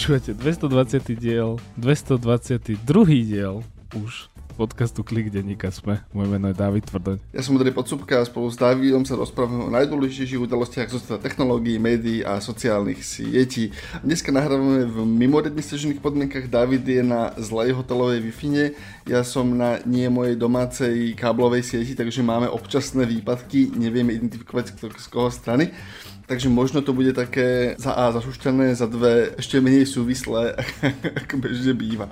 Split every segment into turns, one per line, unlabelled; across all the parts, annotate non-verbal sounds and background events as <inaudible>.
Počúvate 220. diel, 222. diel už podcastu Klik denníka Sme. Moje meno je David Tvrdoň.
Ja som Andrej Podsúbka a spolu s Davidom sa rozprávame o najdôležitejších udalostiach zo sveta technológií, médií a sociálnych sietí. Dneska nahrávame v mimoriadne stežených podmienkach. David je na zlej hotelovej wi ja som na nie mojej domácej káblovej sieti, takže máme občasné výpadky, nevieme identifikovať z koho strany. Takže možno to bude také za A zašušťané, za dve ešte menej súvislé, <laughs> ako bežne býva.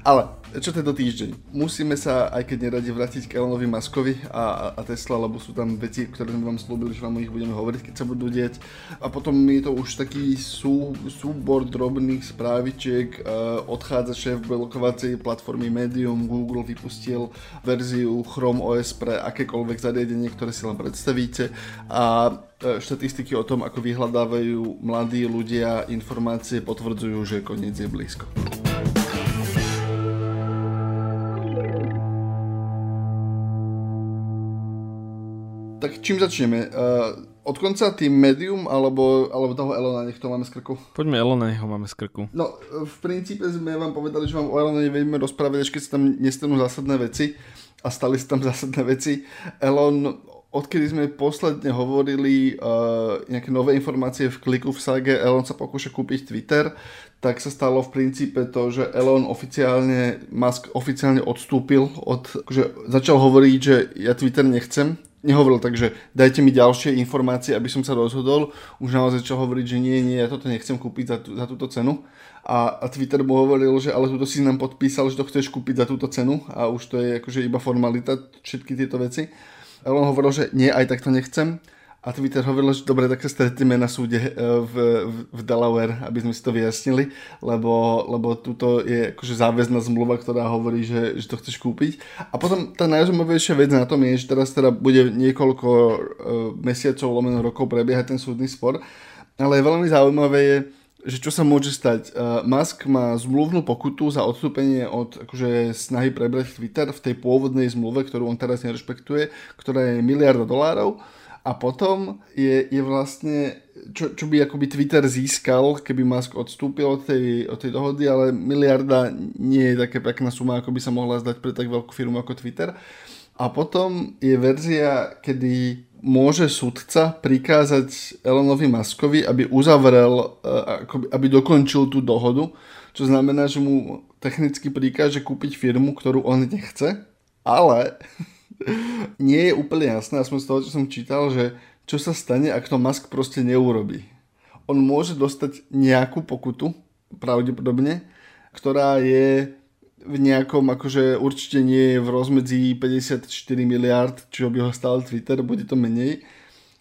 Ale čo tento týždeň? Musíme sa, aj keď neradi, vrátiť k Elonovi Maskovi a, a Tesla, lebo sú tam veci, ktoré sme vám slúbili, že vám o nich budeme hovoriť, keď sa budú dieť. A potom je to už taký sú, súbor drobných správičiek. Uh, odchádza šéf blokovacej platformy Medium, Google vypustil verziu Chrome OS pre akékoľvek zariadenie, ktoré si len predstavíte. A E, štatistiky o tom, ako vyhľadávajú mladí ľudia informácie, potvrdzujú, že koniec je blízko. Tak čím začneme? Uh, od konca tým Medium alebo, alebo toho Elona, nech to máme z krku?
Poďme Elona, nech ho máme z krku.
No, v princípe sme vám povedali, že vám o Elona nevieme rozprávať, až keď sa tam nestanú zásadné veci a stali sa tam <laughs> zásadné veci. Elon odkedy sme posledne hovorili uh, nejaké nové informácie v kliku v sage Elon sa pokúša kúpiť Twitter, tak sa stalo v princípe to, že Elon oficiálne, Musk oficiálne odstúpil od, že začal hovoriť, že ja Twitter nechcem, nehovoril tak, že dajte mi ďalšie informácie, aby som sa rozhodol, už naozaj začal hovoriť, že nie, nie, ja toto nechcem kúpiť za, tú, za túto cenu a, a Twitter mu hovoril, že ale túto si nám podpísal, že to chceš kúpiť za túto cenu a už to je akože iba formalita, všetky tieto veci Elon hovoril, že nie, aj tak to nechcem. A Twitter hovoril, že dobre, tak sa stretneme na súde eh, v, v, v Delaware, aby sme si to vyjasnili, lebo, lebo tuto je akože záväzná zmluva, ktorá hovorí, že, že to chceš kúpiť. A potom tá najzaujímavejšia vec na tom je, že teraz teda bude niekoľko uh, mesiacov, lomeno rokov prebiehať ten súdny spor, ale veľmi zaujímavé je, že čo sa môže stať. Uh, Musk má zmluvnú pokutu za odstúpenie od akože, snahy prebrať Twitter v tej pôvodnej zmluve, ktorú on teraz nerešpektuje, ktorá je miliarda dolárov. A potom je, je vlastne, čo, čo by akoby Twitter získal, keby Musk odstúpil od tej, od tej dohody, ale miliarda nie je také pekná suma, ako by sa mohla zdať pre tak veľkú firmu ako Twitter. A potom je verzia, kedy môže sudca prikázať Elonovi Maskovi, aby uzavrel, e, aby dokončil tú dohodu, čo znamená, že mu technicky prikáže kúpiť firmu, ktorú on nechce, ale nie je úplne jasné, aspoň z toho, čo som čítal, že čo sa stane, ak to Musk proste neurobí. On môže dostať nejakú pokutu, pravdepodobne, ktorá je v nejakom, akože určite nie je v rozmedzi 54 miliard, čo by ho stál Twitter, bude to menej.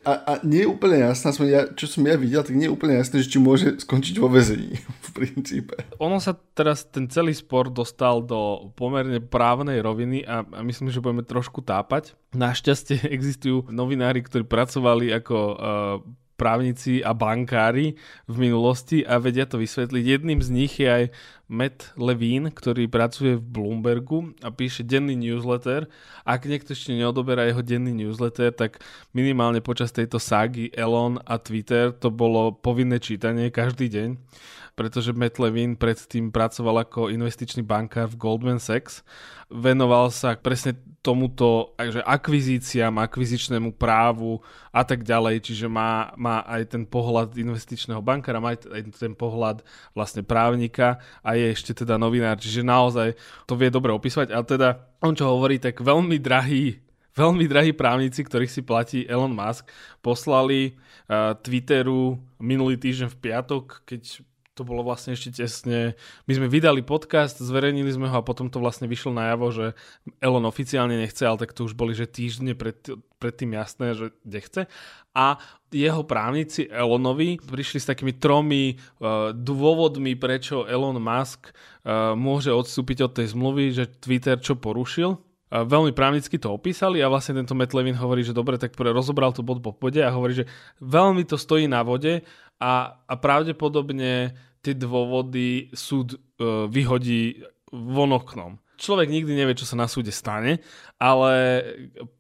A, a nie je úplne jasné, ja, čo som ja videl, tak nie je úplne jasné, že či môže skončiť vo väzení <laughs> v princípe.
Ono sa teraz ten celý spor dostal do pomerne právnej roviny a, a myslím, že budeme trošku tápať. Našťastie <laughs> existujú novinári, ktorí pracovali ako uh, právnici a bankári v minulosti a vedia to vysvetliť. Jedným z nich je aj Matt Levine, ktorý pracuje v Bloombergu a píše denný newsletter. Ak niekto ešte neodoberá jeho denný newsletter, tak minimálne počas tejto ságy Elon a Twitter to bolo povinné čítanie každý deň pretože Matt Levin predtým pracoval ako investičný bankár v Goldman Sachs. Venoval sa presne tomuto že akvizíciám, akvizičnému právu a tak ďalej, čiže má, má aj ten pohľad investičného bankára, má aj ten pohľad vlastne právnika a je ešte teda novinár, čiže naozaj to vie dobre opísať, ale teda on čo hovorí, tak veľmi drahý veľmi drahí právnici, ktorých si platí Elon Musk, poslali uh, Twitteru minulý týždeň v piatok, keď to bolo vlastne ešte tesne. My sme vydali podcast, zverejnili sme ho a potom to vlastne vyšlo najavo, že Elon oficiálne nechce, ale tak to už boli, že týždne pred, predtým jasné, že nechce. A jeho právnici Elonovi prišli s takými tromi uh, dôvodmi, prečo Elon Musk uh, môže odstúpiť od tej zmluvy, že Twitter čo porušil. Uh, veľmi právnicky to opísali a vlastne tento Matt Levin hovorí, že dobre, tak pre rozobral to bod po bode a hovorí, že veľmi to stojí na vode a, a pravdepodobne tie dôvody súd uh, vyhodí von oknom. človek nikdy nevie, čo sa na súde stane, ale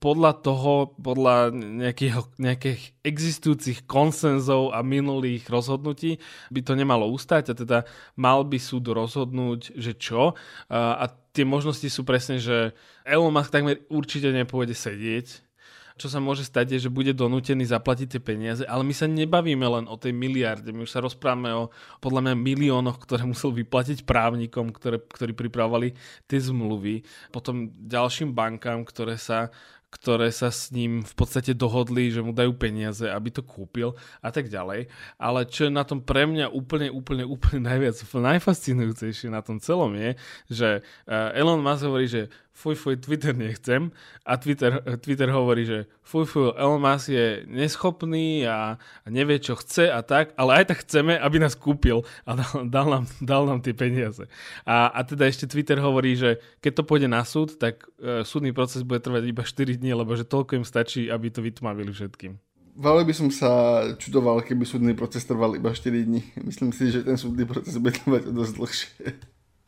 podľa toho, podľa nejakých, nejakých existujúcich konsenzov a minulých rozhodnutí by to nemalo ustať a teda mal by súd rozhodnúť, že čo. A tie možnosti sú presne, že Elon Musk takmer určite nepôjde sedieť čo sa môže stať, je, že bude donútený zaplatiť tie peniaze, ale my sa nebavíme len o tej miliarde, my už sa rozprávame o podľa mňa miliónoch, ktoré musel vyplatiť právnikom, ktoré, ktorí pripravovali tie zmluvy, potom ďalším bankám, ktoré sa ktoré sa s ním v podstate dohodli, že mu dajú peniaze, aby to kúpil a tak ďalej. Ale čo je na tom pre mňa úplne, úplne, úplne najviac, najfascinujúcejšie na tom celom je, že eh, Elon Musk hovorí, že fuj, fuj, Twitter nechcem a Twitter, Twitter hovorí, že fuj, fuj, Elon Musk je neschopný a, a nevie, čo chce a tak, ale aj tak chceme, aby nás kúpil a dal, dal, nám, dal nám tie peniaze. A, a teda ešte Twitter hovorí, že keď to pôjde na súd, tak e, súdny proces bude trvať iba 4 dní, lebo že toľko im stačí, aby to vytmavili všetkým.
Veľmi by som sa čudoval, keby súdny proces trval iba 4 dní. Myslím si, že ten súdny proces bude trvať dosť dlhšie.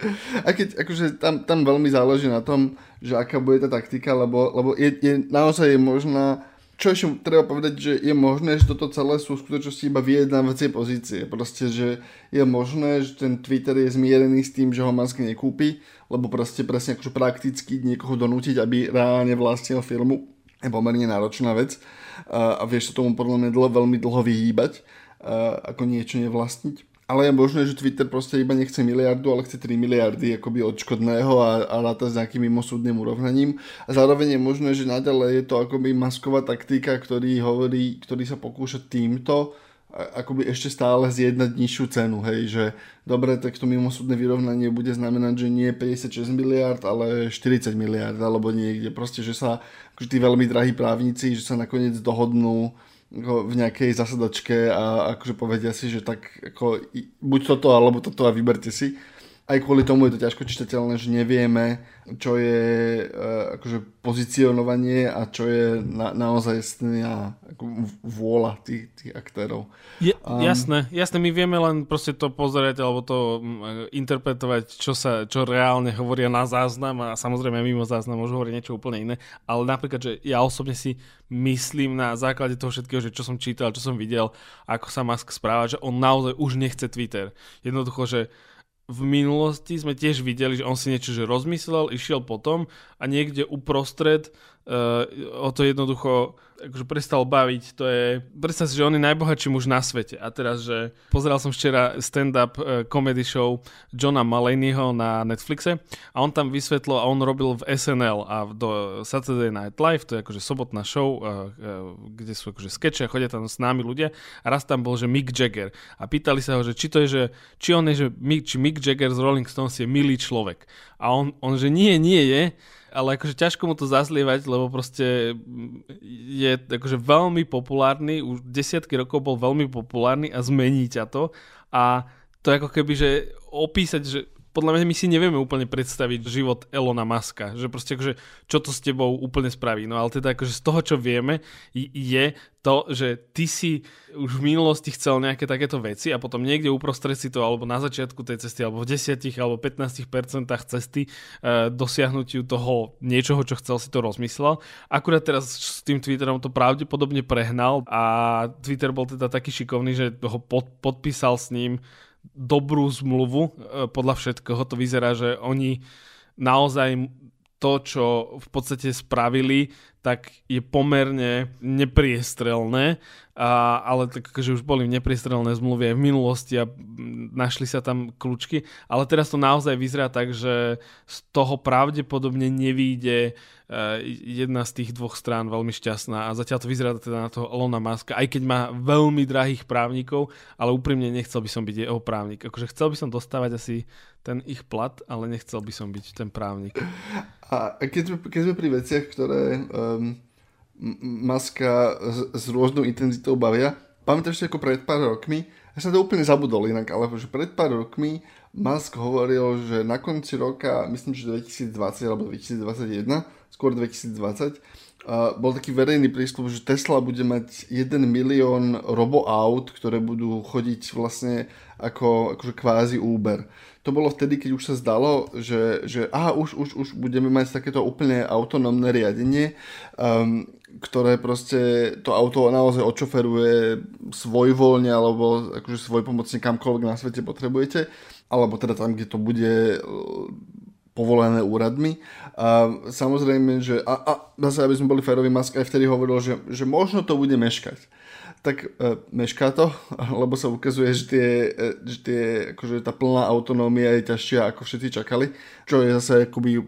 <laughs> A keď, akože tam, tam veľmi záleží na tom, že aká bude tá taktika, lebo, lebo je, je, naozaj je možná, čo ešte treba povedať, že je možné, že toto celé sú v skutočnosti iba vyjednávacie pozície. Proste, že je možné, že ten Twitter je zmierený s tým, že ho Musk nekúpi, lebo proste presne akože prakticky niekoho donútiť, aby reálne vlastnil firmu. Je pomerne náročná vec. A, a vieš sa tomu podľa mňa dlho, veľmi dlho vyhýbať, ako niečo nevlastniť ale je možné, že Twitter proste iba nechce miliardu, ale chce 3 miliardy akoby odškodného a, a ráta s nejakým mimosúdnym urovnaním. A zároveň je možné, že naďalej je to akoby masková taktika, ktorý hovorí, ktorý sa pokúša týmto akoby ešte stále zjednať nižšiu cenu, hej, že dobre, tak to mimosúdne vyrovnanie bude znamenať, že nie 56 miliard, ale 40 miliard, alebo niekde, proste, že sa akože tí veľmi drahí právnici, že sa nakoniec dohodnú v nejakej zasadačke a akože povedia si, že tak ako, buď toto alebo toto a vyberte si aj kvôli tomu je to ťažko čitateľné, že nevieme, čo je uh, akože pozicionovanie a čo je na, naozaj ako vôľa tých, tých aktérov.
Je, um, jasné, jasné, my vieme len proste to pozerať alebo to um, interpretovať, čo, sa, čo reálne hovoria na záznam a samozrejme mimo záznam môžu hovoriť niečo úplne iné, ale napríklad, že ja osobne si myslím na základe toho všetkého, že čo som čítal, čo som videl, ako sa Musk správa, že on naozaj už nechce Twitter. Jednoducho, že v minulosti sme tiež videli, že on si niečo že rozmyslel, išiel potom a niekde uprostred uh, o to jednoducho akože prestal baviť. To je, predstav si, že on je najbohatší muž na svete. A teraz, že pozeral som včera stand-up uh, comedy show Johna Mulaneyho na Netflixe a on tam vysvetlil a on robil v SNL a do Saturday Night Live, to je akože sobotná show, uh, uh, kde sú akože skeče a chodia tam s námi ľudia a raz tam bol, že Mick Jagger a pýtali sa ho, že či to je, že či on je, že Mick, či Mick Jagger z Rolling Stones je milý človek. A on, on že nie, nie je, ale akože ťažko mu to zazlievať, lebo proste je akože veľmi populárny, už desiatky rokov bol veľmi populárny a zmení ťa to. A to ako keby, že opísať, že podľa mňa my si nevieme úplne predstaviť život Elona Muska, že proste akože, čo to s tebou úplne spraví. No ale teda akože z toho, čo vieme, je to, že ty si už v minulosti chcel nejaké takéto veci a potom niekde uprostred si to, alebo na začiatku tej cesty, alebo v 10 alebo 15% cesty e, dosiahnutiu toho niečoho, čo chcel, si to rozmyslel. Akurát teraz s tým Twitterom to pravdepodobne prehnal a Twitter bol teda taký šikovný, že ho pod, podpísal s ním dobrú zmluvu. E, podľa všetkého to vyzerá, že oni naozaj to, čo v podstate spravili, tak je pomerne nepriestrelné, a, ale tak, že už boli nepriestrelné zmluvy aj v minulosti a našli sa tam kľúčky, ale teraz to naozaj vyzerá tak, že z toho pravdepodobne nevíde Eh, jedna z tých dvoch strán veľmi šťastná a zatiaľ to vyzerá teda na toho Elona Muska, aj keď má veľmi drahých právnikov, ale úprimne nechcel by som byť jeho právnik. Akože chcel by som dostávať asi ten ich plat, ale nechcel by som byť ten právnik.
A keď sme, keď sme pri veciach, ktoré um, Maska s, s rôznou intenzitou bavia, pamätáš si ako pred pár rokmi, ja som to úplne zabudol inak, ale že pred pár rokmi Musk hovoril, že na konci roka, myslím, že 2020 alebo 2021, skôr 2020, uh, bol taký verejný prístup, že Tesla bude mať 1 milión roboaut, ktoré budú chodiť vlastne ako akože kvázi Uber. To bolo vtedy, keď už sa zdalo, že, že aha, už, už, už budeme mať takéto úplne autonómne riadenie, um, ktoré proste to auto naozaj odšoferuje svojvoľne alebo akože svojpomocne kamkoľvek na svete potrebujete, alebo teda tam, kde to bude povolené úradmi. A samozrejme, že a, a zase, aby sme boli férovi, Musk aj vtedy hovoril, že, že možno to bude meškať tak e, mešká to, <laughs> lebo sa ukazuje, že, tie, e, že tie, akože tá plná autonómia je ťažšia, ako všetci čakali, čo je zase akoby,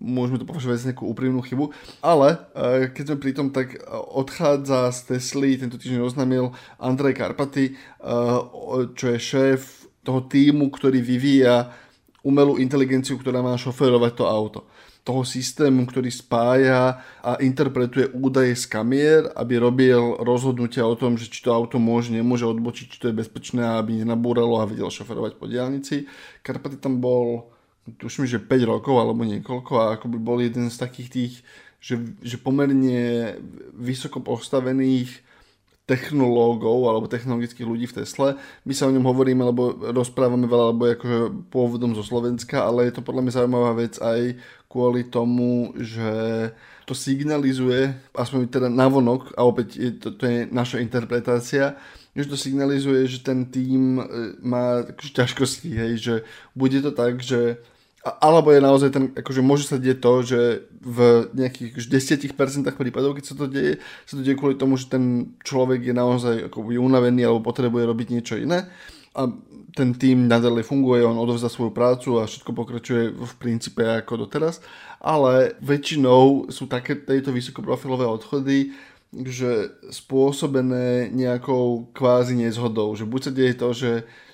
môžeme to považovať za nejakú úprimnú chybu, ale e, keď sme pri tom, tak odchádza z Tesly, tento týždeň oznámil Andrej Karpaty, e, čo je šéf toho týmu, ktorý vyvíja umelú inteligenciu, ktorá má šoférovať to auto toho systému, ktorý spája a interpretuje údaje z kamier, aby robil rozhodnutia o tom, že či to auto môže, nemôže odbočiť, či to je bezpečné, aby nenabúralo a vedel šoferovať po diálnici. Karpaty tam bol, tuším, že 5 rokov alebo niekoľko a ako by bol jeden z takých tých, že, že pomerne vysoko postavených technológov alebo technologických ľudí v Tesle. My sa o ňom hovoríme, lebo rozprávame veľa, lebo je akože pôvodom zo Slovenska, ale je to podľa mňa zaujímavá vec aj kvôli tomu, že to signalizuje, aspoň teda navonok, a opäť je to, to je naša interpretácia, že to signalizuje, že ten tým e, má ťažkosti, hej, že bude to tak, že alebo je naozaj ten, akože môže sa deť to, že v nejakých 10% prípadov, keď sa to deje, sa to deje kvôli tomu, že ten človek je naozaj akoby unavený alebo potrebuje robiť niečo iné. A ten tým nadalej funguje, on odovzdá svoju prácu a všetko pokračuje v princípe ako doteraz, ale väčšinou sú také tejto vysokoprofilové odchody, že spôsobené nejakou kvázi nezhodou, že buď sa deje to, že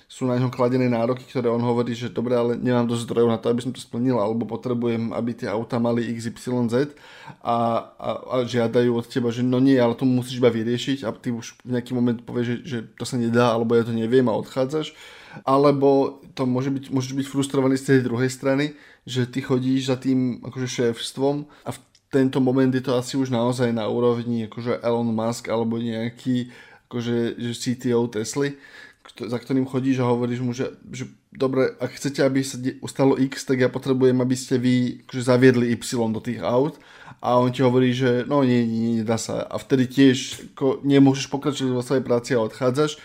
sú na ňo kladené nároky, ktoré on hovorí, že dobre, ale nemám dosť zdrojov na to, aby som to splnil, alebo potrebujem, aby tie auta mali XYZ a, a, a žiadajú od teba, že no nie, ale to musíš iba vyriešiť a ty už v nejaký moment povieš, že, že to sa nedá, alebo ja to neviem a odchádzaš. Alebo to môže byť, môžeš byť frustrovaný z tej druhej strany, že ty chodíš za tým akože šéfstvom a v tento moment je to asi už naozaj na úrovni akože Elon Musk alebo nejaký akože že CTO Tesly, za ktorým chodíš a hovoríš mu, že, že dobre, ak chcete, aby sa ustalo X, tak ja potrebujem, aby ste vy akože zaviedli Y do tých aut a on ti hovorí, že no nie, nie, nedá sa a vtedy tiež ako, nemôžeš pokračovať vo svojej práci a odchádzaš.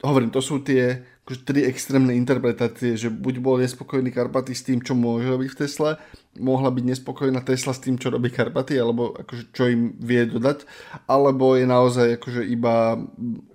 Hovorím, to sú tie akože tri extrémne interpretácie, že buď bol nespokojný Karpaty s tým, čo môže robiť v Tesle, mohla byť nespokojná Tesla s tým, čo robí Karpaty, alebo akože čo im vie dodať, alebo je naozaj akože iba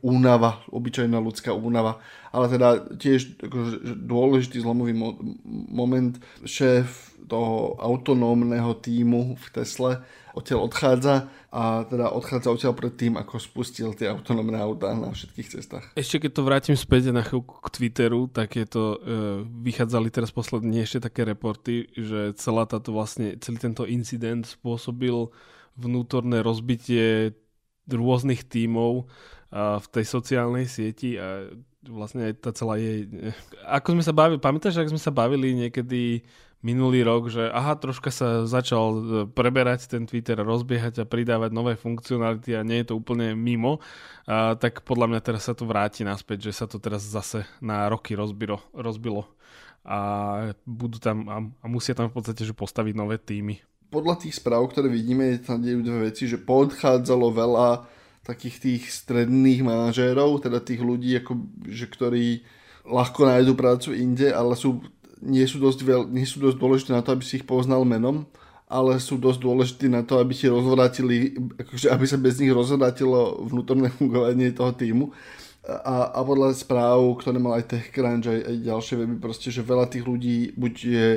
únava, obyčajná ľudská únava. Ale teda tiež akože dôležitý zlomový mo- moment, šéf toho autonómneho týmu v Tesle odtiaľ odchádza a teda odchádza odtiaľ pred tým, ako spustil tie autonómne autá na všetkých cestách.
Ešte keď to vrátim späť na chvíľku k Twitteru, tak je to, e, vychádzali teraz posledne ešte také reporty, že celá táto vlastne, celý tento incident spôsobil vnútorné rozbitie rôznych tímov a v tej sociálnej sieti a vlastne aj tá celá jej... Ako sme sa bavili, pamätáš, ak sme sa bavili niekedy minulý rok, že aha, troška sa začal e, preberať ten Twitter rozbiehať a pridávať nové funkcionality a nie je to úplne mimo, a, tak podľa mňa teraz sa to vráti naspäť, že sa to teraz zase na roky rozbilo, rozbilo a budú tam a, a musia tam v podstate že postaviť nové týmy.
Podľa tých správ, ktoré vidíme, tam dejú dve veci, že podchádzalo veľa takých tých stredných manažérov, teda tých ľudí, ako, že ktorí ľahko nájdu prácu inde, ale sú nie sú dosť, veľ, nie sú dosť dôležité na to, aby si ich poznal menom, ale sú dosť dôležité na to, aby si rozvrátili, akože aby sa bez nich rozvrátilo vnútorné <laughs> fungovanie toho týmu. A, a podľa správ, ktoré mal aj TechCrunch, aj, aj ďalšie weby, proste, že veľa tých ľudí buď je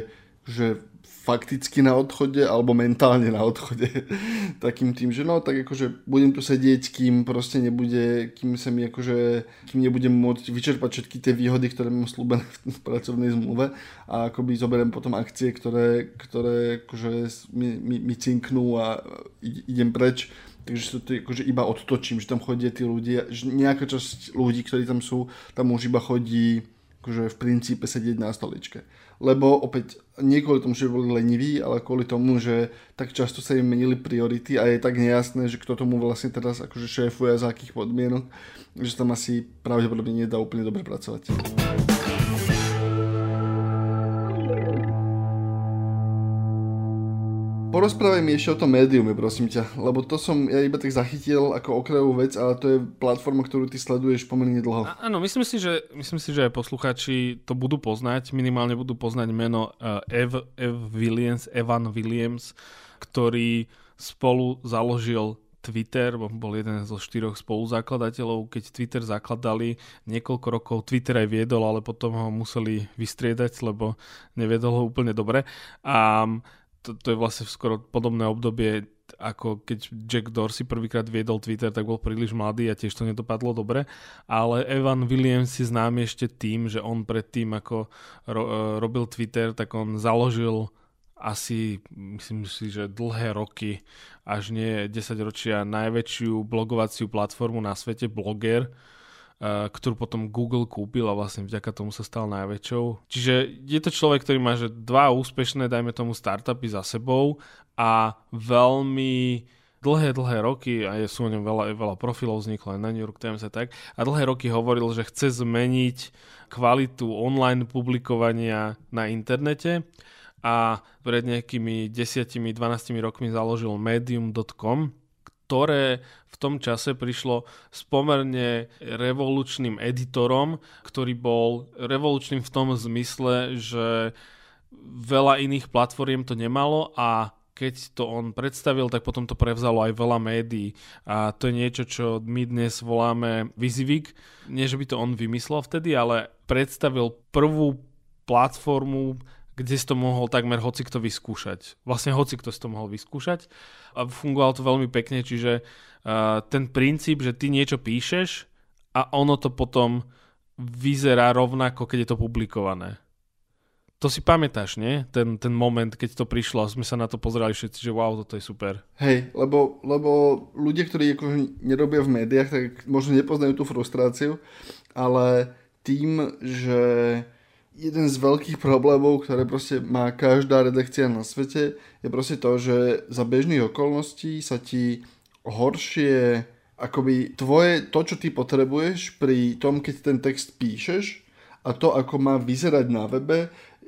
že fakticky na odchode alebo mentálne na odchode. <laughs> Takým tým, že no tak akože budem tu sedieť, kým proste nebude, kým sa mi akože, kým nebudem môcť vyčerpať všetky tie výhody, ktoré mám slúbené v <laughs> pracovnej zmluve a akoby zoberiem potom akcie, ktoré, ktoré akože mi, mi, mi cinknú a idem preč. Takže to akože iba odtočím, že tam chodia tí ľudia, že nejaká časť ľudí, ktorí tam sú, tam už iba chodí akože v princípe sedieť na stoličke. Lebo opäť nie kvôli tomu, že boli leniví, ale kvôli tomu, že tak často sa im menili priority a je tak nejasné, že kto tomu vlastne teraz akože šéfuje a za akých podmienok, že tam asi pravdepodobne nedá úplne dobre pracovať. Porozprávaj mi ešte o tom médiume, prosím ťa, lebo to som ja iba tak zachytil ako okrajovú vec, ale to je platforma, ktorú ty sleduješ pomerne dlho.
A, áno, myslím si, že, myslím si, že aj posluchači to budú poznať, minimálne budú poznať meno uh, Ev, Ev Williams, Evan Williams, ktorý spolu založil Twitter, bol jeden zo štyroch spoluzakladateľov. Keď Twitter zakladali niekoľko rokov, Twitter aj viedol, ale potom ho museli vystriedať, lebo neviedol ho úplne dobre. A to, to je vlastne skoro podobné obdobie, ako keď Jack Dorsey prvýkrát viedol Twitter, tak bol príliš mladý a tiež to nedopadlo dobre. Ale Evan Williams si známy ešte tým, že on predtým, ako ro, e, robil Twitter, tak on založil asi, myslím si, že dlhé roky, až nie 10 ročia, najväčšiu blogovaciu platformu na svete, Blogger, ktorú potom Google kúpil a vlastne vďaka tomu sa stal najväčšou. Čiže je to človek, ktorý má že dva úspešné, dajme tomu, startupy za sebou a veľmi dlhé, dlhé roky, a sú o ňom veľa, veľa profilov vzniklo aj na New York Times a tak, a dlhé roky hovoril, že chce zmeniť kvalitu online publikovania na internete a pred nejakými 10-12 rokmi založil medium.com, ktoré v tom čase prišlo s pomerne revolučným editorom, ktorý bol revolučným v tom zmysle, že veľa iných platformiem to nemalo a keď to on predstavil, tak potom to prevzalo aj veľa médií. A to je niečo, čo my dnes voláme Vizivik. Nie, že by to on vymyslel vtedy, ale predstavil prvú platformu kde si to mohol takmer hoci kto vyskúšať. Vlastne hoci kto si to mohol vyskúšať a fungovalo to veľmi pekne, čiže uh, ten princíp, že ty niečo píšeš a ono to potom vyzerá rovnako, keď je to publikované. To si pamätáš, nie? Ten, ten moment, keď to prišlo a sme sa na to pozerali všetci, že wow, toto je super.
Hej, lebo, lebo ľudia, ktorí ako nerobia v médiách, tak možno nepoznajú tú frustráciu, ale tým, že jeden z veľkých problémov, ktoré proste má každá redakcia na svete, je proste to, že za bežných okolností sa ti horšie, akoby tvoje, to, čo ty potrebuješ pri tom, keď ten text píšeš a to, ako má vyzerať na webe,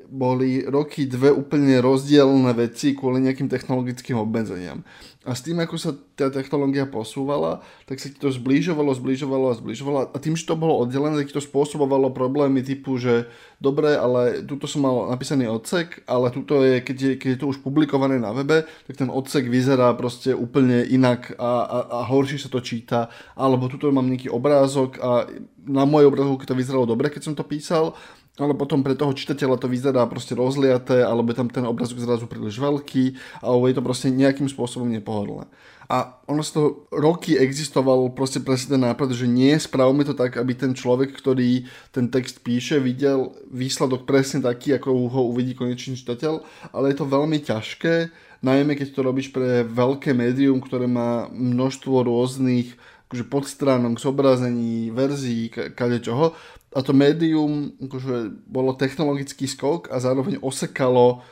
boli roky dve úplne rozdielne veci kvôli nejakým technologickým obmedzeniam. A s tým, ako sa tá technológia posúvala, tak sa ti to zbližovalo, zbližovalo a zbližovalo. A tým, že to bolo oddelené, tak to spôsobovalo problémy typu, že dobre, ale tuto som mal napísaný odsek, ale tuto je, keď je, keď je to už publikované na webe, tak ten odsek vyzerá proste úplne inak a, a, a horšie sa to číta. Alebo tuto mám nejaký obrázok a na môj obrázok to vyzeralo dobre, keď som to písal, ale potom pre toho čitateľa to vyzerá proste rozliaté, alebo je tam ten obrazok zrazu príliš veľký, alebo je to proste nejakým spôsobom nepohodlné. A ono z toho roky existoval proste presne ten nápad, že nie, spravme to tak, aby ten človek, ktorý ten text píše, videl výsledok presne taký, ako ho uvidí konečný čitateľ, ale je to veľmi ťažké, najmä keď to robíš pre veľké médium, ktoré má množstvo rôznych akože podstránok, zobrazení, verzií, kade čoho, a to médium akože bolo technologický skok a zároveň osekalo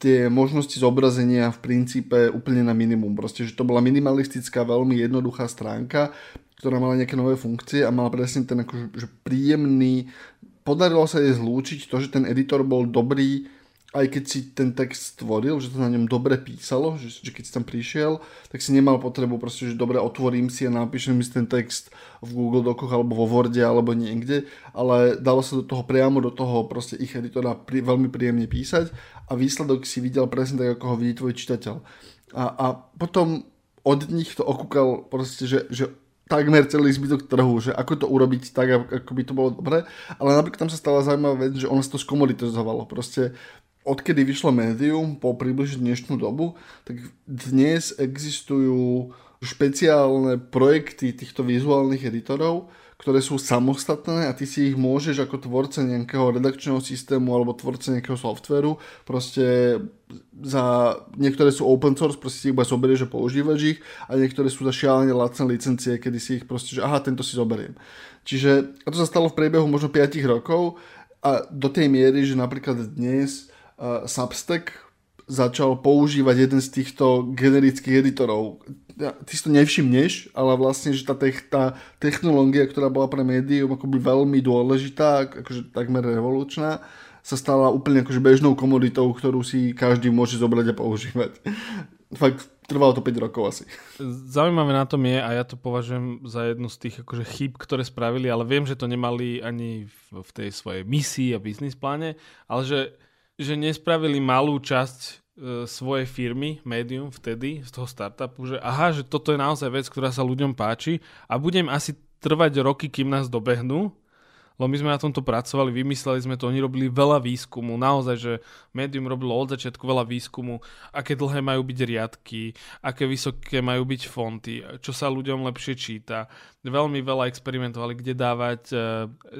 tie možnosti zobrazenia v princípe úplne na minimum. Proste, že to bola minimalistická, veľmi jednoduchá stránka, ktorá mala nejaké nové funkcie a mala presne ten akože, že príjemný... Podarilo sa jej zlúčiť to, že ten editor bol dobrý aj keď si ten text stvoril, že to na ňom dobre písalo, že, že keď si tam prišiel, tak si nemal potrebu proste, že dobre otvorím si a napíšem si ten text v Google Dococh alebo vo Worde alebo niekde, ale dalo sa do toho priamo do toho proste ich editora pri, veľmi príjemne písať a výsledok si videl presne tak, ako ho vidí tvoj čitateľ. A, a potom od nich to okúkal proste, že, že takmer celý zbytok trhu, že ako to urobiť tak, ako by to bolo dobre, ale napríklad tam sa stala zaujímavá vec, že ono sa to skomoditizovalo. Proste odkedy vyšlo médium po približne dnešnú dobu, tak dnes existujú špeciálne projekty týchto vizuálnych editorov, ktoré sú samostatné a ty si ich môžeš ako tvorca nejakého redakčného systému alebo tvorca nejakého softveru proste za, niektoré sú open source, proste si ich iba zoberieš a používaš ich a niektoré sú za šialene lacné licencie, kedy si ich proste, že aha, tento si zoberiem. Čiže, a to sa stalo v priebehu možno 5 rokov A do tej miery, že napríklad dnes Substack začal používať jeden z týchto generických editorov. Ty si to nevšimneš, ale vlastne, že tá, tech, tá technológia, ktorá bola pre médium akoby veľmi dôležitá, akože takmer revolučná, sa stala úplne akože bežnou komoditou, ktorú si každý môže zobrať a používať. <laughs> Fakt trvalo to 5 rokov asi.
Zaujímavé na tom je, a ja to považujem za jednu z tých akože chýb, ktoré spravili, ale viem, že to nemali ani v, v tej svojej misii a biznis pláne, ale že, že nespravili malú časť e, svojej firmy, médium vtedy, z toho startupu, že aha, že toto je naozaj vec, ktorá sa ľuďom páči a budem asi trvať roky, kým nás dobehnú, lebo my sme na tomto pracovali, vymysleli sme to, oni robili veľa výskumu, naozaj, že médium robilo od začiatku veľa výskumu, aké dlhé majú byť riadky, aké vysoké majú byť fonty, čo sa ľuďom lepšie číta. Veľmi veľa experimentovali, kde dávať, e,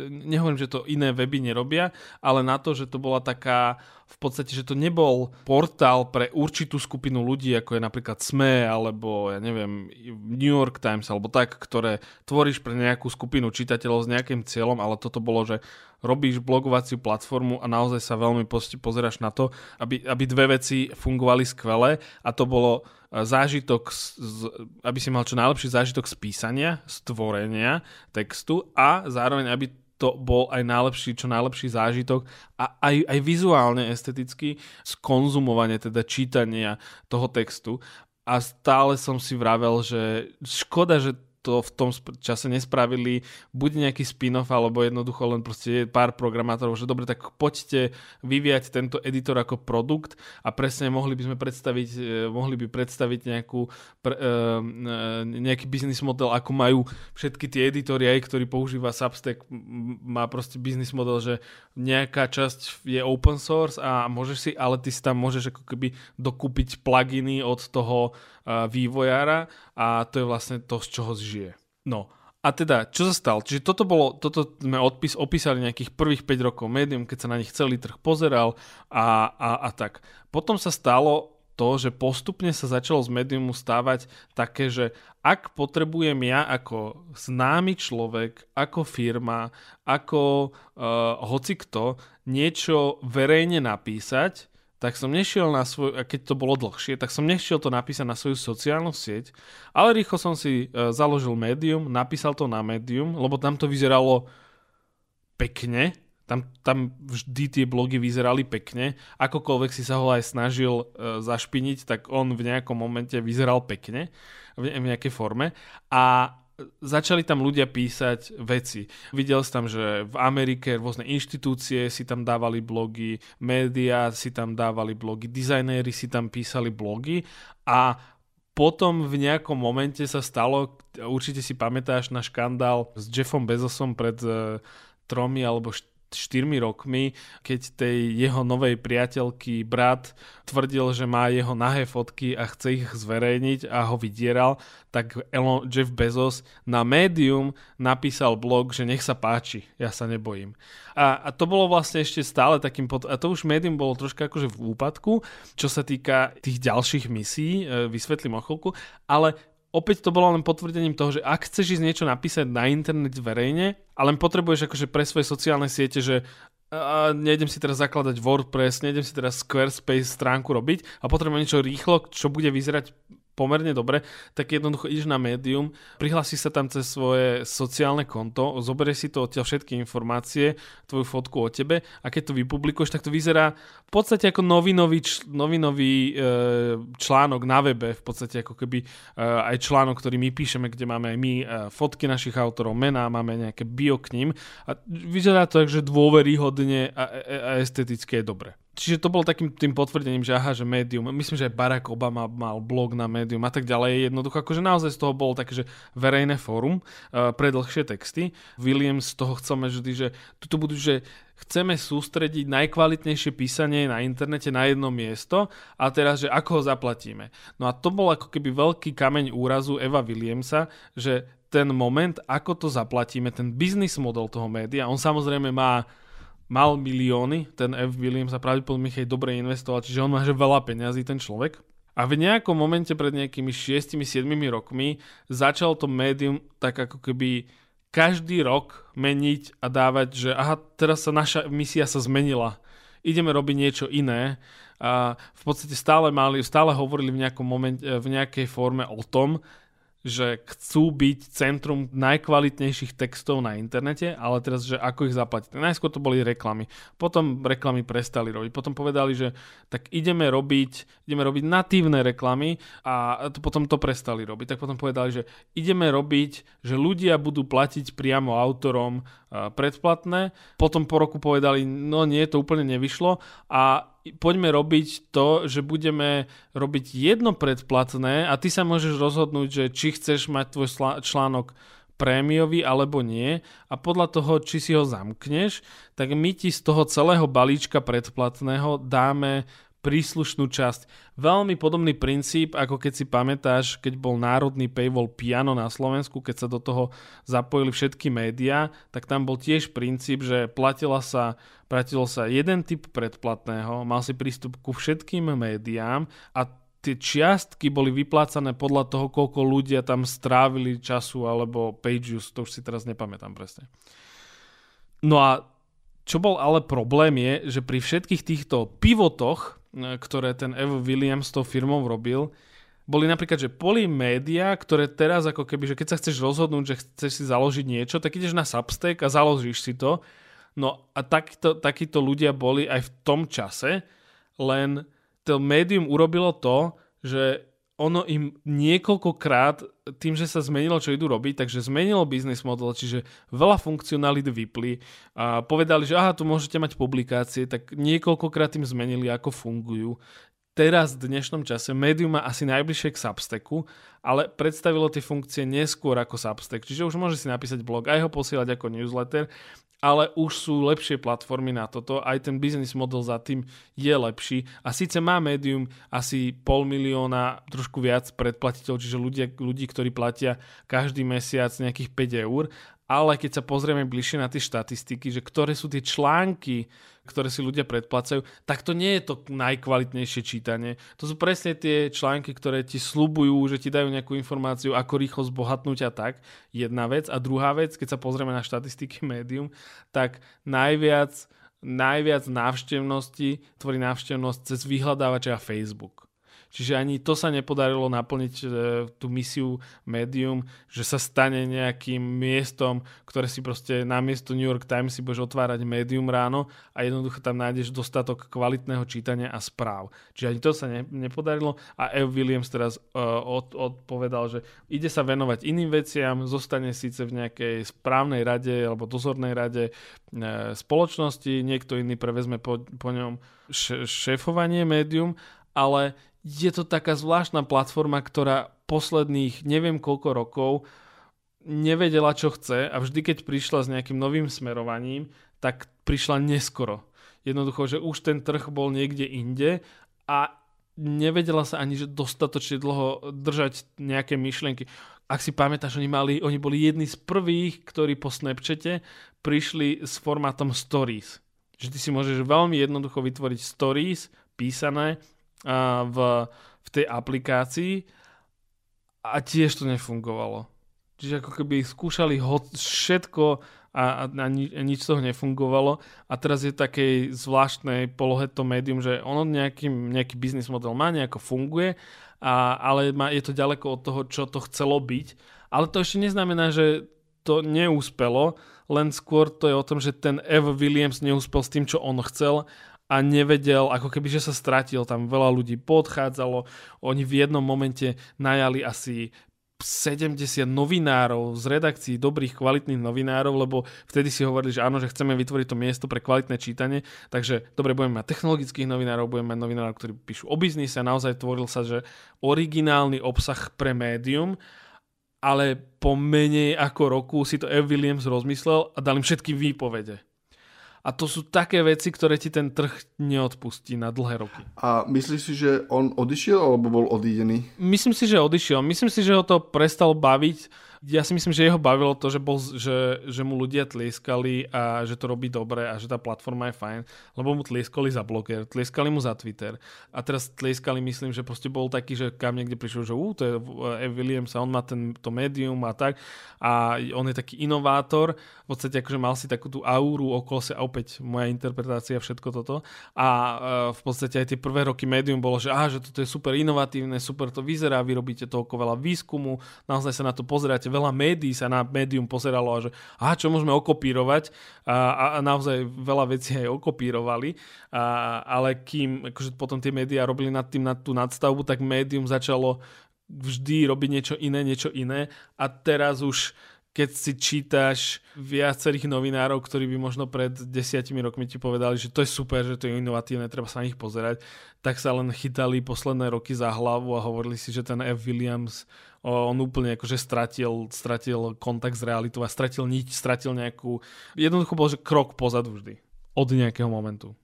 nehovorím, že to iné weby nerobia, ale na to, že to bola taká v podstate, že to nebol portál pre určitú skupinu ľudí, ako je napríklad SME, alebo ja neviem, New York Times, alebo tak, ktoré tvoríš pre nejakú skupinu čitateľov s nejakým cieľom, ale toto bolo, že robíš blogovaciu platformu a naozaj sa veľmi pozeráš na to, aby, aby dve veci fungovali skvele a to bolo e, zážitok, z, aby si mal čo najlepší zážitok z písania, stvorenia textu a zároveň, aby to bol aj najlepší, čo najlepší zážitok a aj, aj vizuálne, esteticky z konzumovania, teda čítania toho textu. A stále som si vravel, že škoda, že to v tom čase nespravili. Buď nejaký spin-off, alebo jednoducho len proste pár programátorov, že dobre, tak poďte vyvíjať tento editor ako produkt a presne mohli by sme predstaviť, e, mohli by predstaviť nejakú, e, e, nejaký business model, ako majú všetky tie editory, aj ktorý používa Substack, má proste business model, že nejaká časť je open source a môžeš si, ale ty si tam môžeš ako keby dokúpiť pluginy od toho vývojára a to je vlastne to, z čoho žije. No a teda, čo sa stalo? Čiže toto bolo, toto sme odpis, opísali nejakých prvých 5 rokov médium, keď sa na nich celý trh pozeral a, a, a tak. Potom sa stalo to, že postupne sa začalo z médiumu stávať také, že ak potrebujem ja ako známy človek, ako firma, ako uh, hocikto niečo verejne napísať, tak som nešiel na svoj, keď to bolo dlhšie, tak som nešiel to napísať na svoju sociálnu sieť, ale rýchlo som si e, založil médium, napísal to na médium, lebo tam to vyzeralo pekne, tam, tam vždy tie blogy vyzerali pekne, akokoľvek si sa ho aj snažil e, zašpiniť, tak on v nejakom momente vyzeral pekne, v, v nejakej forme. A začali tam ľudia písať veci. Videl som tam, že v Amerike rôzne inštitúcie si tam dávali blogy, médiá si tam dávali blogy, dizajnéri si tam písali blogy a potom v nejakom momente sa stalo, určite si pamätáš na škandál s Jeffom Bezosom pred uh, tromi alebo št- 4 rokmi, keď tej jeho novej priateľky brat tvrdil, že má jeho nahé fotky a chce ich zverejniť a ho vydieral, tak Elon, Jeff Bezos na Medium napísal blog, že nech sa páči, ja sa nebojím. A, a to bolo vlastne ešte stále takým, pod... a to už Medium bolo troška akože v úpadku, čo sa týka tých ďalších misií, e, vysvetlím o chvíľku, ale opäť to bolo len potvrdením toho, že ak chceš ísť niečo napísať na internet verejne, ale potrebuješ akože pre svoje sociálne siete, že a nejdem si teraz zakladať WordPress, nejdem si teraz Squarespace stránku robiť a potrebujem niečo rýchlo, čo bude vyzerať pomerne dobre, tak jednoducho ideš na médium, prihlásiš sa tam cez svoje sociálne konto, zoberieš si to odtiaľ všetky informácie, tvoju fotku o tebe a keď to vypublikuješ, tak to vyzerá v podstate ako novinový, novinový e, článok na webe, v podstate ako keby e, aj článok, ktorý my píšeme, kde máme aj my e, fotky našich autorov, mená, máme nejaké bio k ním a vyzerá to tak, že dôveryhodne a, a, esteticky je dobre. Čiže to bolo takým tým potvrdením, že aha, že médium, myslím, že aj Barack Obama mal blog na médium a tak ďalej. Jednoducho, akože naozaj z toho bolo také, že verejné fórum uh, pre dlhšie texty. Williams z toho chceme vždy, že tu budú, že chceme sústrediť najkvalitnejšie písanie na internete na jedno miesto a teraz, že ako ho zaplatíme. No a to bol ako keby veľký kameň úrazu Eva Williamsa, že ten moment, ako to zaplatíme, ten business model toho média, on samozrejme má mal milióny, ten F. Williams a pravdepodobne ich dobre investoval, čiže on má že veľa peňazí ten človek. A v nejakom momente pred nejakými 6-7 rokmi začal to médium tak ako keby každý rok meniť a dávať, že aha, teraz sa naša misia sa zmenila, ideme robiť niečo iné. A v podstate stále mali, stále hovorili v nejakom momente, v nejakej forme o tom, že chcú byť centrum najkvalitnejších textov na internete, ale teraz, že ako ich zaplatiť. Najskôr to boli reklamy, potom reklamy prestali robiť, potom povedali, že tak ideme robiť, ideme robiť natívne reklamy a to, potom to prestali robiť. Tak potom povedali, že ideme robiť, že ľudia budú platiť priamo autorom predplatné, potom po roku povedali, no nie, to úplne nevyšlo a poďme robiť to, že budeme robiť jedno predplatné a ty sa môžeš rozhodnúť, že či chceš mať tvoj článok prémiový alebo nie. A podľa toho, či si ho zamkneš, tak my ti z toho celého balíčka predplatného dáme príslušnú časť. Veľmi podobný princíp, ako keď si pamätáš, keď bol národný paywall Piano na Slovensku, keď sa do toho zapojili všetky médiá, tak tam bol tiež princíp, že platila sa, platilo sa jeden typ predplatného, mal si prístup ku všetkým médiám a tie čiastky boli vyplácané podľa toho, koľko ľudia tam strávili času alebo page use, to už si teraz nepamätám presne. No a čo bol ale problém je, že pri všetkých týchto pivotoch ktoré ten Ev Williams s tou firmou robil, boli napríklad, že boli médiá, ktoré teraz ako keby, že keď sa chceš rozhodnúť, že chceš si založiť niečo, tak ideš na Substack a založíš si to. No a takýto, takíto ľudia boli aj v tom čase, len to médium urobilo to, že ono im niekoľkokrát tým, že sa zmenilo, čo idú robiť, takže zmenilo business model, čiže veľa funkcionalit vypli a povedali, že aha, tu môžete mať publikácie, tak niekoľkokrát im zmenili, ako fungujú. Teraz v dnešnom čase médium má asi najbližšie k Substacku, ale predstavilo tie funkcie neskôr ako Substack, čiže už môže si napísať blog aj ho posielať ako newsletter ale už sú lepšie platformy na toto, aj ten business model za tým je lepší. A síce má Medium asi pol milióna, trošku viac predplatiteľov, čiže ľudia, ľudí, ktorí platia každý mesiac nejakých 5 eur, ale keď sa pozrieme bližšie na tie štatistiky, že ktoré sú tie články, ktoré si ľudia predplacajú, tak to nie je to najkvalitnejšie čítanie. To sú presne tie články, ktoré ti slubujú, že ti dajú nejakú informáciu, ako rýchlo zbohatnúť a tak. Jedna vec. A druhá vec, keď sa pozrieme na štatistiky <laughs> médium, tak najviac, najviac návštevnosti tvorí návštevnosť cez vyhľadávače a Facebook. Čiže ani to sa nepodarilo naplniť e, tú misiu médium, že sa stane nejakým miestom, ktoré si proste namiesto New York Times si budeš otvárať médium ráno a jednoducho tam nájdeš dostatok kvalitného čítania a správ. Čiže ani to sa ne, nepodarilo a Ev Williams teraz uh, od, odpovedal, že ide sa venovať iným veciam, zostane síce v nejakej správnej rade alebo dozornej rade uh, spoločnosti, niekto iný prevezme po, po ňom šéfovanie médium, ale je to taká zvláštna platforma, ktorá posledných neviem koľko rokov nevedela, čo chce a vždy, keď prišla s nejakým novým smerovaním, tak prišla neskoro. Jednoducho, že už ten trh bol niekde inde a nevedela sa ani že dostatočne dlho držať nejaké myšlienky. Ak si pamätáš, oni, mali, oni boli jedni z prvých, ktorí po Snapchate prišli s formátom Stories. Že ty si môžeš veľmi jednoducho vytvoriť Stories písané v, v tej aplikácii a tiež to nefungovalo. Čiže ako keby skúšali ho, všetko a, a, a, ni, a nič z toho nefungovalo a teraz je takej zvláštnej polohe to médium, že ono nejaký, nejaký biznis model má, nejako funguje, a, ale má, je to ďaleko od toho, čo to chcelo byť. Ale to ešte neznamená, že to neúspelo, len skôr to je o tom, že ten Ev Williams neúspel s tým, čo on chcel a nevedel, ako keby, že sa stratil, tam veľa ľudí podchádzalo, oni v jednom momente najali asi 70 novinárov z redakcií, dobrých, kvalitných novinárov, lebo vtedy si hovorili, že áno, že chceme vytvoriť to miesto pre kvalitné čítanie, takže dobre, budeme mať technologických novinárov, budeme mať novinárov, ktorí píšu o biznise. A naozaj tvoril sa, že originálny obsah pre médium, ale po menej ako roku si to Ev Williams rozmyslel a dal im všetky výpovede. A to sú také veci, ktoré ti ten trh neodpustí na dlhé roky.
A myslíš si, že on odišiel alebo bol odídený?
Myslím si, že odišiel. Myslím si, že ho to prestal baviť. Ja si myslím, že jeho bavilo to, že, bol, že, že mu ľudia tlieskali a že to robí dobre a že tá platforma je fajn, lebo mu tlieskali za bloger, tlieskali mu za Twitter a teraz tlieskali, myslím, že proste bol taký, že kam niekde prišiel, že ú, to je Ev Williams a on má ten, to médium a tak. A on je taký inovátor, v podstate akože mal si takú tú auru okolo sa, opäť moja interpretácia, všetko toto. A uh, v podstate aj tie prvé roky médium bolo, že, aha, že toto je super inovatívne, super to vyzerá, vy robíte toľko veľa výskumu, naozaj sa na to pozeráte veľa médií sa na médium pozeralo a že aha, čo môžeme okopírovať? A, a naozaj veľa vecí aj okopírovali, a, ale kým akože potom tie médiá robili nad tým na tú nadstavbu, tak médium začalo vždy robiť niečo iné, niečo iné. A teraz už keď si čítaš viacerých novinárov, ktorí by možno pred desiatimi rokmi ti povedali, že to je super, že to je inovatívne, treba sa na nich pozerať, tak sa len chytali posledné roky za hlavu a hovorili si, že ten F. Williams on úplne akože stratil, stratil kontakt s realitou a stratil niť, stratil nejakú... Jednoducho bol, že krok pozadu vždy. Od nejakého momentu.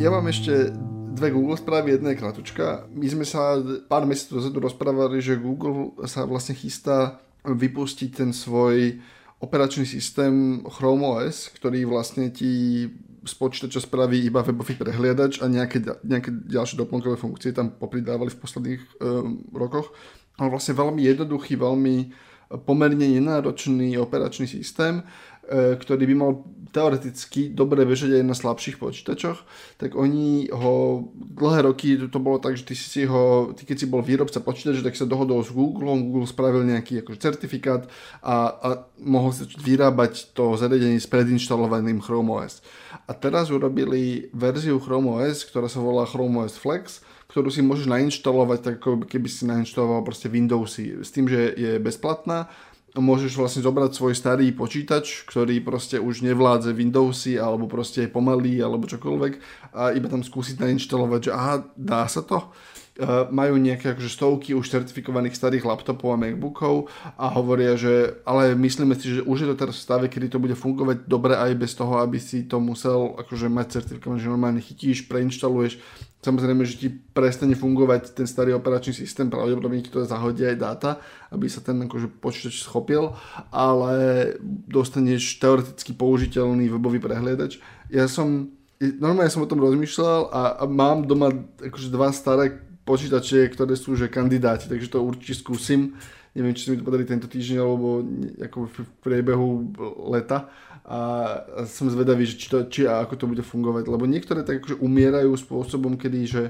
Ja mám ešte dve Google správy, jedna je kratučka. My sme sa pár mesiacov dozadu rozprávali, že Google sa vlastne chystá vypustiť ten svoj operačný systém Chrome OS, ktorý vlastne ti z počítača spraví iba webový prehliadač a nejaké, nejaké ďalšie doplnkové funkcie tam popridávali v posledných um, rokoch. Ale vlastne veľmi jednoduchý, veľmi pomerne nenáročný operačný systém, ktorý by mal teoreticky dobre bežať aj na slabších počítačoch, tak oni ho dlhé roky, to bolo tak, že ty si ho, ty keď si bol výrobca počítača, tak sa dohodol s Google, Google spravil nejaký akože certifikát a, a mohol sa vyrábať to zariadenie s predinštalovaným Chrome OS. A teraz urobili verziu Chrome OS, ktorá sa volá Chrome OS Flex, ktorú si môžeš nainštalovať, tak ako keby si nainštaloval proste Windowsy, s tým, že je bezplatná môžeš vlastne zobrať svoj starý počítač, ktorý proste už nevládze Windowsy alebo proste je pomalý alebo čokoľvek a iba tam skúsiť nainštalovať, že aha, dá sa to. Uh, majú nejaké akože stovky už certifikovaných starých laptopov a Macbookov a hovoria, že ale myslíme si, že už je to teraz v stave, kedy to bude fungovať dobre aj bez toho, aby si to musel akože mať certifikované, že normálne chytíš, preinštaluješ Samozrejme, že ti prestane fungovať ten starý operačný systém, pravdepodobne ti to zahodia aj dáta, aby sa ten akože, počítač schopil, ale dostaneš teoreticky použiteľný webový prehliadač. Ja som, normálne som o tom rozmýšľal a, a mám doma akože dva staré počítače, ktoré sú že kandidáti, takže to určite skúsim. Neviem, či sa mi to podarí tento týždeň alebo ako v priebehu leta a som zvedavý, že či, to, či a ako to bude fungovať, lebo niektoré tak akože umierajú spôsobom, kedy, že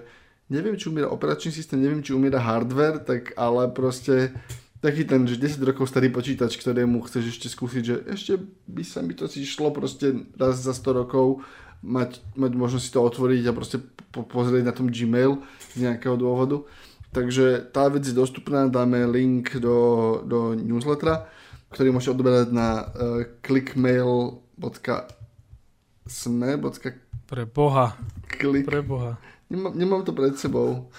neviem, či umiera operačný systém, neviem, či umiera hardware, tak ale proste taký ten, že 10 rokov starý počítač, ktorému chceš ešte skúsiť, že ešte by sa mi to si šlo proste raz za 100 rokov mať, mať možnosť si to otvoriť a proste po, pozrieť na tom Gmail z nejakého dôvodu. Takže tá vec je dostupná, dáme link do, do newslettera ktorý môžete odoberať na uh, clickmail.sme.
Pre boha.
Klik.
Pre boha.
Nemám, nemám to pred sebou.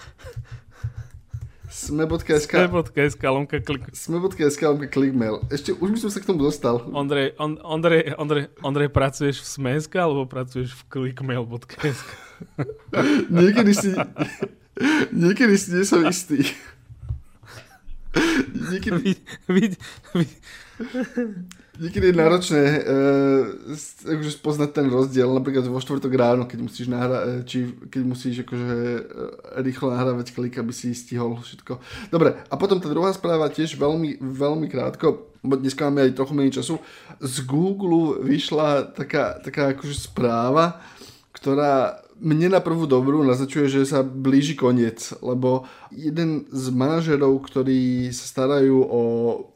Sme.sk
Sme.sk lomka klik.
Sme.sk lomka clickmail. Ešte, už by som sa k tomu dostal.
Ondrej, on, Ondrej, Ondrej, Ondrej, pracuješ v Sme.sk alebo pracuješ v clickmail.sk? <laughs>
niekedy si... Niekedy si nie som istý. <laughs> Niekedy... Vid, vid, vid. Niekedy je náročné uh, akože spoznať ten rozdiel, napríklad vo štvrtok ráno, keď musíš nahrávať, eh, či keď musíš akože uh, rýchlo nahrávať klik, aby si stihol všetko. Dobre, a potom tá druhá správa tiež veľmi, veľmi krátko, bo dneska máme aj trochu menej času. Z Google vyšla taká, taká akože správa, ktorá mne na prvú dobrú naznačuje, že sa blíži koniec, lebo jeden z manažerov, ktorí sa starajú o,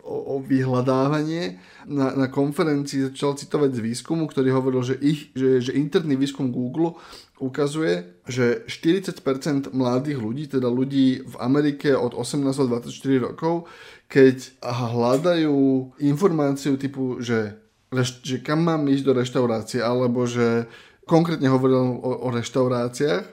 o, o vyhľadávanie, na, na konferencii začal citovať z výskumu, ktorý hovoril, že, ich, že, že interný výskum Google ukazuje, že 40% mladých ľudí, teda ľudí v Amerike od 18 do 24 rokov, keď hľadajú informáciu typu, že, že kam mám ísť do reštaurácie, alebo že konkrétne hovoril o, o reštauráciách,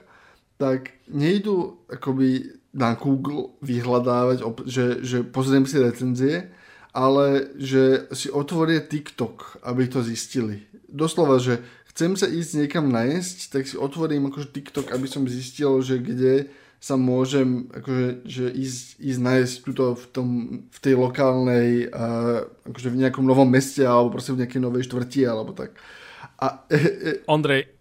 tak nejdu akoby na Google vyhľadávať, že, že pozriem si recenzie, ale že si otvoria TikTok, aby to zistili. Doslova, že chcem sa ísť niekam najesť, tak si otvorím akože TikTok, aby som zistil, že kde sa môžem akože, že ísť, ísť nájsť tuto v, tom, v tej lokálnej, uh, akože v nejakom novom meste alebo proste v nejakej novej štvrti alebo tak.
A, e, e, Ondrej,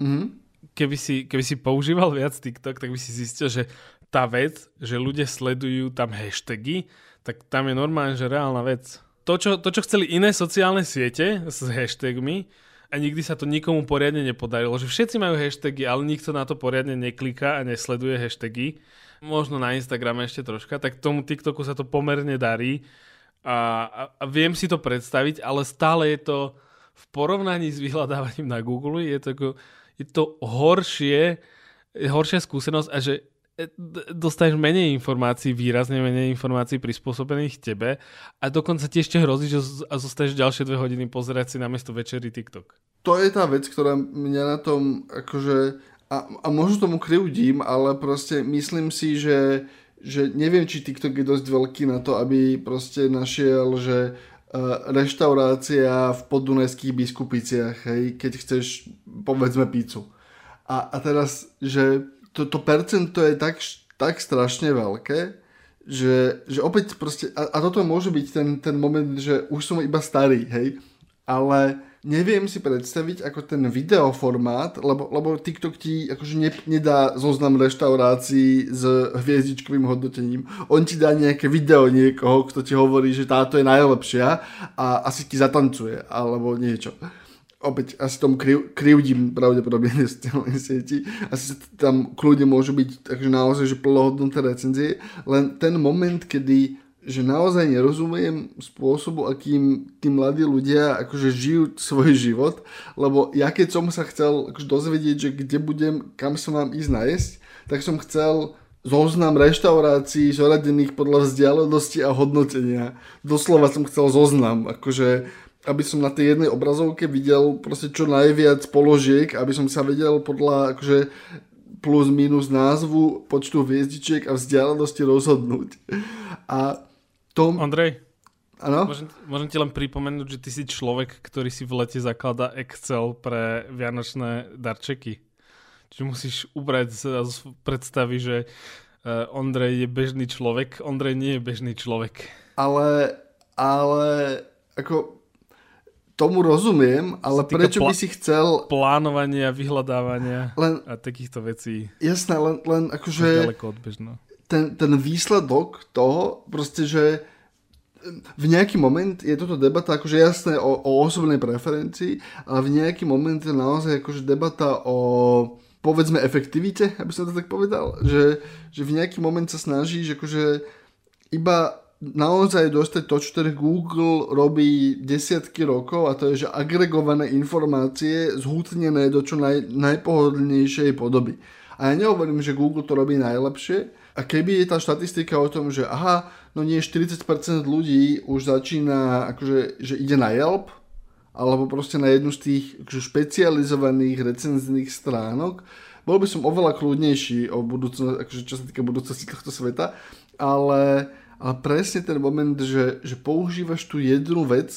uh-huh. keby, si, keby si používal viac TikTok, tak by si zistil, že tá vec, že ľudia sledujú tam hashtagy, tak tam je normálne, že reálna vec. To čo, to, čo chceli iné sociálne siete s hashtagmi, a nikdy sa to nikomu poriadne nepodarilo, že všetci majú hashtagy, ale nikto na to poriadne nekliká a nesleduje hashtagy. Možno na Instagrame ešte troška, tak tomu TikToku sa to pomerne darí a, a, a viem si to predstaviť, ale stále je to v porovnaní s vyhľadávaním na Google je to, ako, je to horšie, horšia skúsenosť a že dostaneš menej informácií, výrazne menej informácií prispôsobených tebe a dokonca ti ešte hrozí, že zostaneš ďalšie dve hodiny pozerať si namiesto večery TikTok.
To je tá vec, ktorá mňa na tom akože a, a možno tomu krivdím, ale proste myslím si, že, že neviem, či TikTok je dosť veľký na to, aby proste našiel, že reštaurácia v poddunajských biskupiciach, hej, keď chceš povedzme pícu. A, a teraz, že to, to percento je tak, tak strašne veľké, že, že opäť proste, a, a toto môže byť ten, ten moment, že už som iba starý, hej, ale neviem si predstaviť ako ten videoformát, lebo, lebo TikTok ti akože ne, nedá zoznam reštaurácií s hviezdičkovým hodnotením. On ti dá nejaké video niekoho, kto ti hovorí, že táto je najlepšia a asi ti zatancuje, alebo niečo opäť asi tomu kriv, krivdím pravdepodobne <laughs> sociálnej sieti. Asi tam kľudne môžu byť takže naozaj že plnohodnotné recenzie, len ten moment, kedy že naozaj nerozumiem spôsobu, akým tí mladí ľudia akože žijú svoj život, lebo ja keď som sa chcel akože dozvedieť, že kde budem, kam sa mám ísť nájsť, tak som chcel zoznam reštaurácií zoradených podľa vzdialenosti a hodnotenia. Doslova som chcel zoznam, akože aby som na tej jednej obrazovke videl proste čo najviac položiek, aby som sa vedel podľa akože plus minus názvu, počtu hviezdičiek a vzdialenosti rozhodnúť. A tom...
Andrej,
Ano?
Môžem, môžem ti len pripomenúť, že ty si človek, ktorý si v lete zaklada Excel pre vianočné darčeky. Čiže musíš ubrať z predstavy, že uh, Ondrej je bežný človek. Ondrej nie je bežný človek.
Ale, ale ako tomu rozumiem, ale prečo by si chcel...
Plánovania, vyhľadávania len, a takýchto vecí.
Jasné, len, len akože... Ten, ten výsledok toho, proste, že v nejaký moment je toto debata akože jasné o, o osobnej preferencii, ale v nejaký moment je naozaj akože debata o povedzme efektivite, aby som to tak povedal, že, že v nejaký moment sa snažíš akože iba naozaj dostať to, čo teda Google robí desiatky rokov a to je, že agregované informácie zhutnené do čo naj, najpohodlnejšej podoby. A ja nehovorím, že Google to robí najlepšie. A keby je tá štatistika o tom, že aha, no nie 40% ľudí už začína, akože, že ide na Yelp, alebo proste na jednu z tých akože špecializovaných recenzných stránok, bol by som oveľa kľudnejší o budúcnosti, akože čo sa týka budúcnosti tohto sveta, ale ale presne ten moment, že, že používaš tú jednu vec,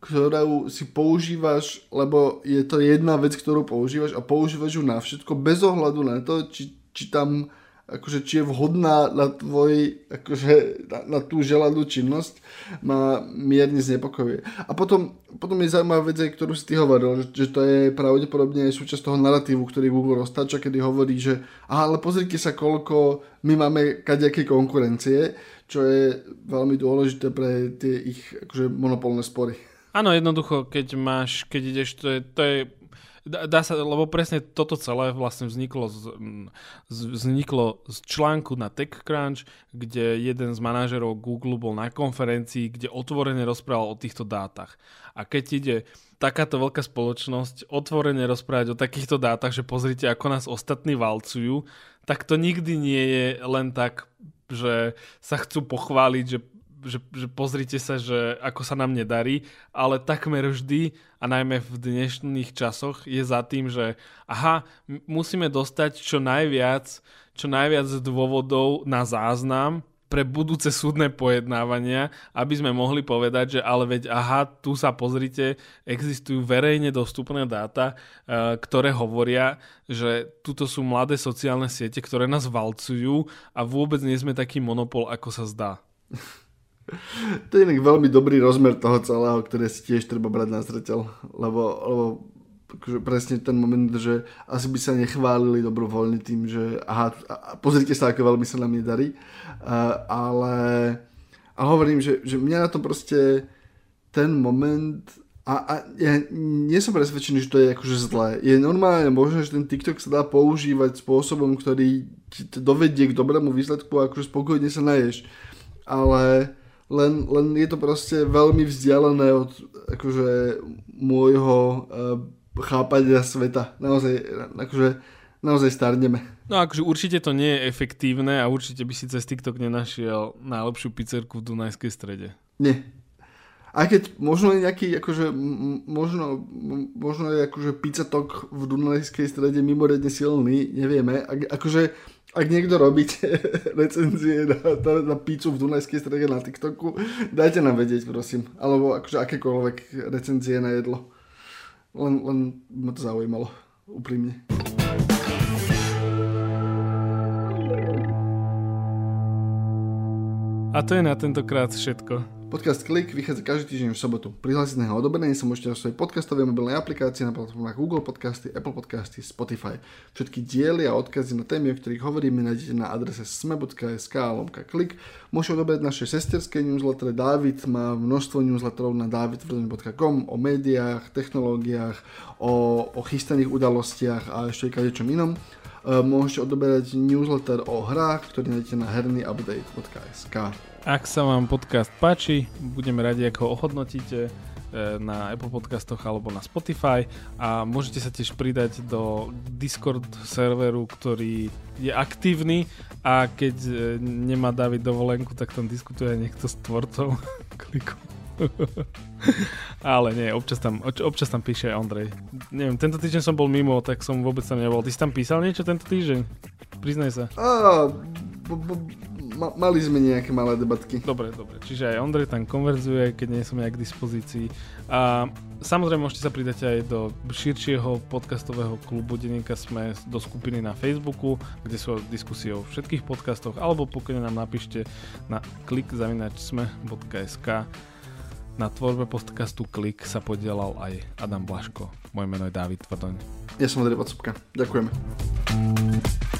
ktorú si používaš, lebo je to jedna vec, ktorú používaš a používaš ju na všetko bez ohľadu na to, či, či tam akože či je vhodná na tvoj, akože na, na tú želanú činnosť, ma mierne znepokojuje. A potom, potom je zaujímavá vec, ktorú si ty hovoril, že, že to je pravdepodobne aj súčasť toho narratívu, ktorý Google roztáča, kedy hovorí, že aha, ale pozrite sa, koľko my máme kadejaké konkurencie, čo je veľmi dôležité pre tie ich akože, monopolné spory.
Áno, jednoducho, keď máš, keď ideš, to je, to je dá sa, lebo presne toto celé vlastne vzniklo z, z, vzniklo z článku na TechCrunch, kde jeden z manažerov Google bol na konferencii, kde otvorene rozprával o týchto dátach. A keď ide takáto veľká spoločnosť otvorene rozprávať o takýchto dátach, že pozrite, ako nás ostatní valcujú, tak to nikdy nie je len tak že sa chcú pochváliť, že, že, že pozrite sa, že ako sa nám nedarí, ale takmer vždy a najmä v dnešných časoch je za tým, že aha, musíme dostať čo najviac, čo najviac dôvodov na záznam, pre budúce súdne pojednávania, aby sme mohli povedať, že ale veď aha, tu sa pozrite, existujú verejne dostupné dáta, e, ktoré hovoria, že tuto sú mladé sociálne siete, ktoré nás valcujú a vôbec nie sme taký monopol, ako sa zdá. <laughs>
To je inak veľmi dobrý rozmer toho celého, ktoré si tiež treba brať na zreteľ, lebo, lebo akože presne ten moment, že asi by sa nechválili dobrovoľne tým, že aha, pozrite sa, ako veľmi sa nám nedarí, uh, ale, hovorím, že, že mňa na to proste ten moment a, a ja nie som presvedčený, že to je akože zlé. Je normálne možné, že ten TikTok sa dá používať spôsobom, ktorý ti dovedie k dobrému výsledku a akože spokojne sa naješ. Ale len, len je to proste veľmi vzdialené od akože môjho uh, chápania sveta. Naozaj, akože, naozaj starneme.
No akože určite to nie je efektívne a určite by si cez TikTok nenašiel najlepšiu pizzerku v Dunajskej strede.
Nie. Aj keď možno je nejaký, akože, možno, možno je akože pizzatok v Dunajskej strede mimoriadne silný, nevieme. Ak, akože ak niekto robíte <laughs> recenzie na, na, na pizzu v Dunajskej strede na TikToku, dajte nám vedieť, prosím. Alebo akože akékoľvek recenzie na jedlo. Len, len ma to zaujímalo, úprimne.
A to je na tentokrát všetko.
Podcast Klik vychádza každý týždeň v sobotu. Prihlásiť na jeho odoberenie sa môžete na svojej podcastovej mobilnej aplikácii na platformách Google Podcasty, Apple Podcasty, Spotify. Všetky diely a odkazy na témy, o ktorých hovoríme, nájdete na adrese sme.sk lomka klik. Môžete odoberať naše sesterské newslettery. David má množstvo newsletterov na davidvrdoň.com o médiách, technológiách, o, o chystaných udalostiach a ešte kadečom inom. E, môžete odoberať newsletter o hrách, ktorý nájdete na hernyupdate.sk.
Ak sa vám podcast páči, budeme radi, ako ho ohodnotíte eh, na Apple podcastoch alebo na Spotify a môžete sa tiež pridať do Discord serveru, ktorý je aktívny a keď eh, nemá David dovolenku, tak tam diskutuje niekto s tvorcom <laughs> kliku. Ale nie, občas tam, občas tam píše aj Ondrej. Neviem, tento týždeň som bol mimo, tak som vôbec tam nebol. Ty si tam písal niečo tento týždeň? Priznaj sa.
A, b- b- ma- mali sme nejaké malé debatky.
Dobre, dobre. Čiže aj Ondrej tam konverzuje, keď nie som ja k dispozícii. A samozrejme môžete sa pridať aj do širšieho podcastového klubu Denníka Sme do skupiny na Facebooku, kde sú diskusie o všetkých podcastoch, alebo pokiaľ nám napíšte na klikzavinačsme.sk na tvorbe podcastu Klik sa podielal aj Adam Blaško. Moje meno je David Tvrdoň.
Ja som Andrej Vacupka. Ďakujeme.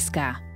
KSK.